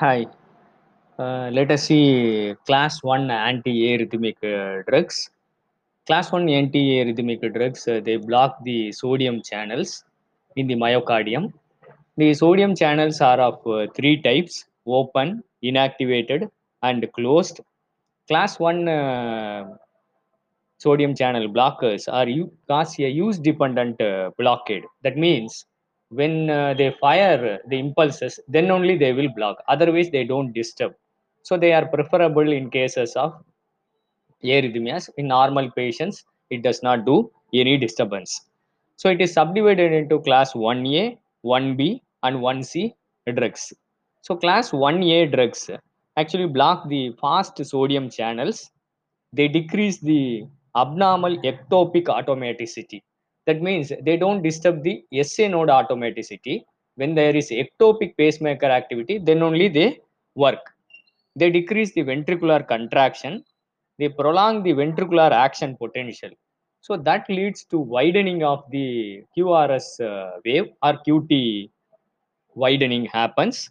Hi. Uh, let us see class 1 anti-arrhythmic uh, drugs. Class 1 anti-arrhythmic drugs, uh, they block the sodium channels in the myocardium. The sodium channels are of uh, three types, open, inactivated and closed. Class 1 uh, sodium channel blockers are u- cause a use dependent uh, blockade. That means when uh, they fire the impulses, then only they will block. Otherwise, they don't disturb. So they are preferable in cases of arrhythmias. In normal patients, it does not do any disturbance. So it is subdivided into class 1A, 1B, and 1C drugs. So class 1A drugs actually block the fast sodium channels. They decrease the abnormal ectopic automaticity. That means they don't disturb the SA node automaticity. When there is ectopic pacemaker activity, then only they work. They decrease the ventricular contraction. They prolong the ventricular action potential. So that leads to widening of the QRS uh, wave or QT widening happens.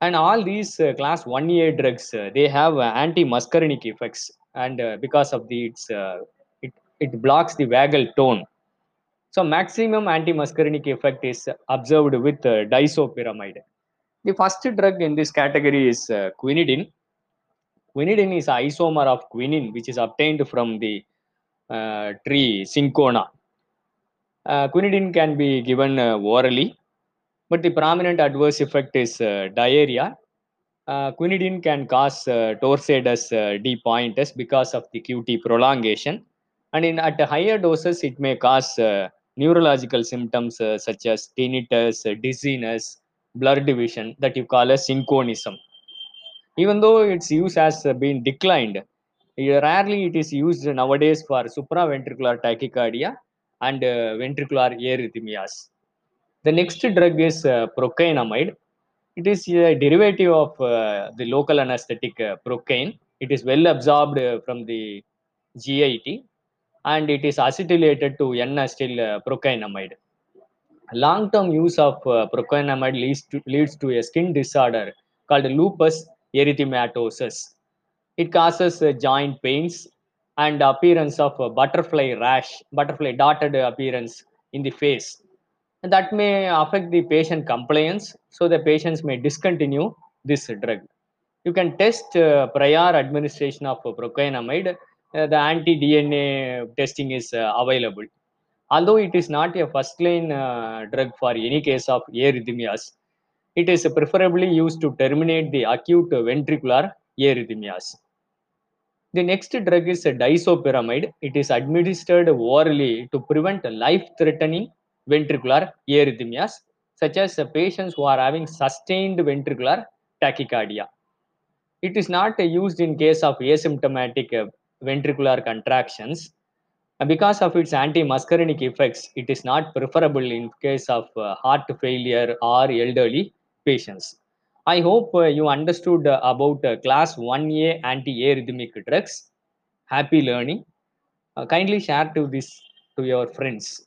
And all these uh, class 1A drugs, uh, they have uh, anti-muscarinic effects. And uh, because of the, its, uh, it, it blocks the vagal tone. So maximum anti-muscarinic effect is observed with uh, disopyramide. The first drug in this category is uh, quinidine. Quinidine is isomer of quinine, which is obtained from the uh, tree cinchona. Uh, quinidine can be given uh, orally, but the prominent adverse effect is uh, diarrhea. Quinidine can cause torsades uh, de pointes because of the QT prolongation, and in at higher doses, it may cause neurological symptoms uh, such as tinnitus, uh, dizziness, blurred vision that you call as cinchonism. Even though its use has uh, been declined rarely it is used nowadays for supraventricular tachycardia and uh, ventricular arrhythmias. The next drug is uh, procainamide. It is a derivative of uh, the local anesthetic procaine. It is well absorbed from the GIT and it is acetylated to n-acetyl uh, procainamide long-term use of uh, procainamide leads to, leads to a skin disorder called lupus erythematosus. It causes uh, joint pains and appearance of butterfly rash, butterfly dotted appearance in the face. And that may affect the patient compliance, so the patients may discontinue this drug. You can test prior administration of procainamide. Uh, the anti-DNA testing is uh, available. Although it is not a first line uh, drug for any case of arrhythmias it is preferably used to terminate the acute ventricular arrhythmias the next drug is disopyramide. It is administered orally to prevent life threatening ventricular arrhythmias such as patients who are having sustained ventricular tachycardia. It is not used in case of asymptomatic ventricular contractions and because of its anti-muscarinic effects, it is not preferable in case of uh, heart failure or elderly patients. I hope uh, you understood uh, about class 1A anti-arrhythmic drugs. Happy learning. Uh, kindly share to this to your friends.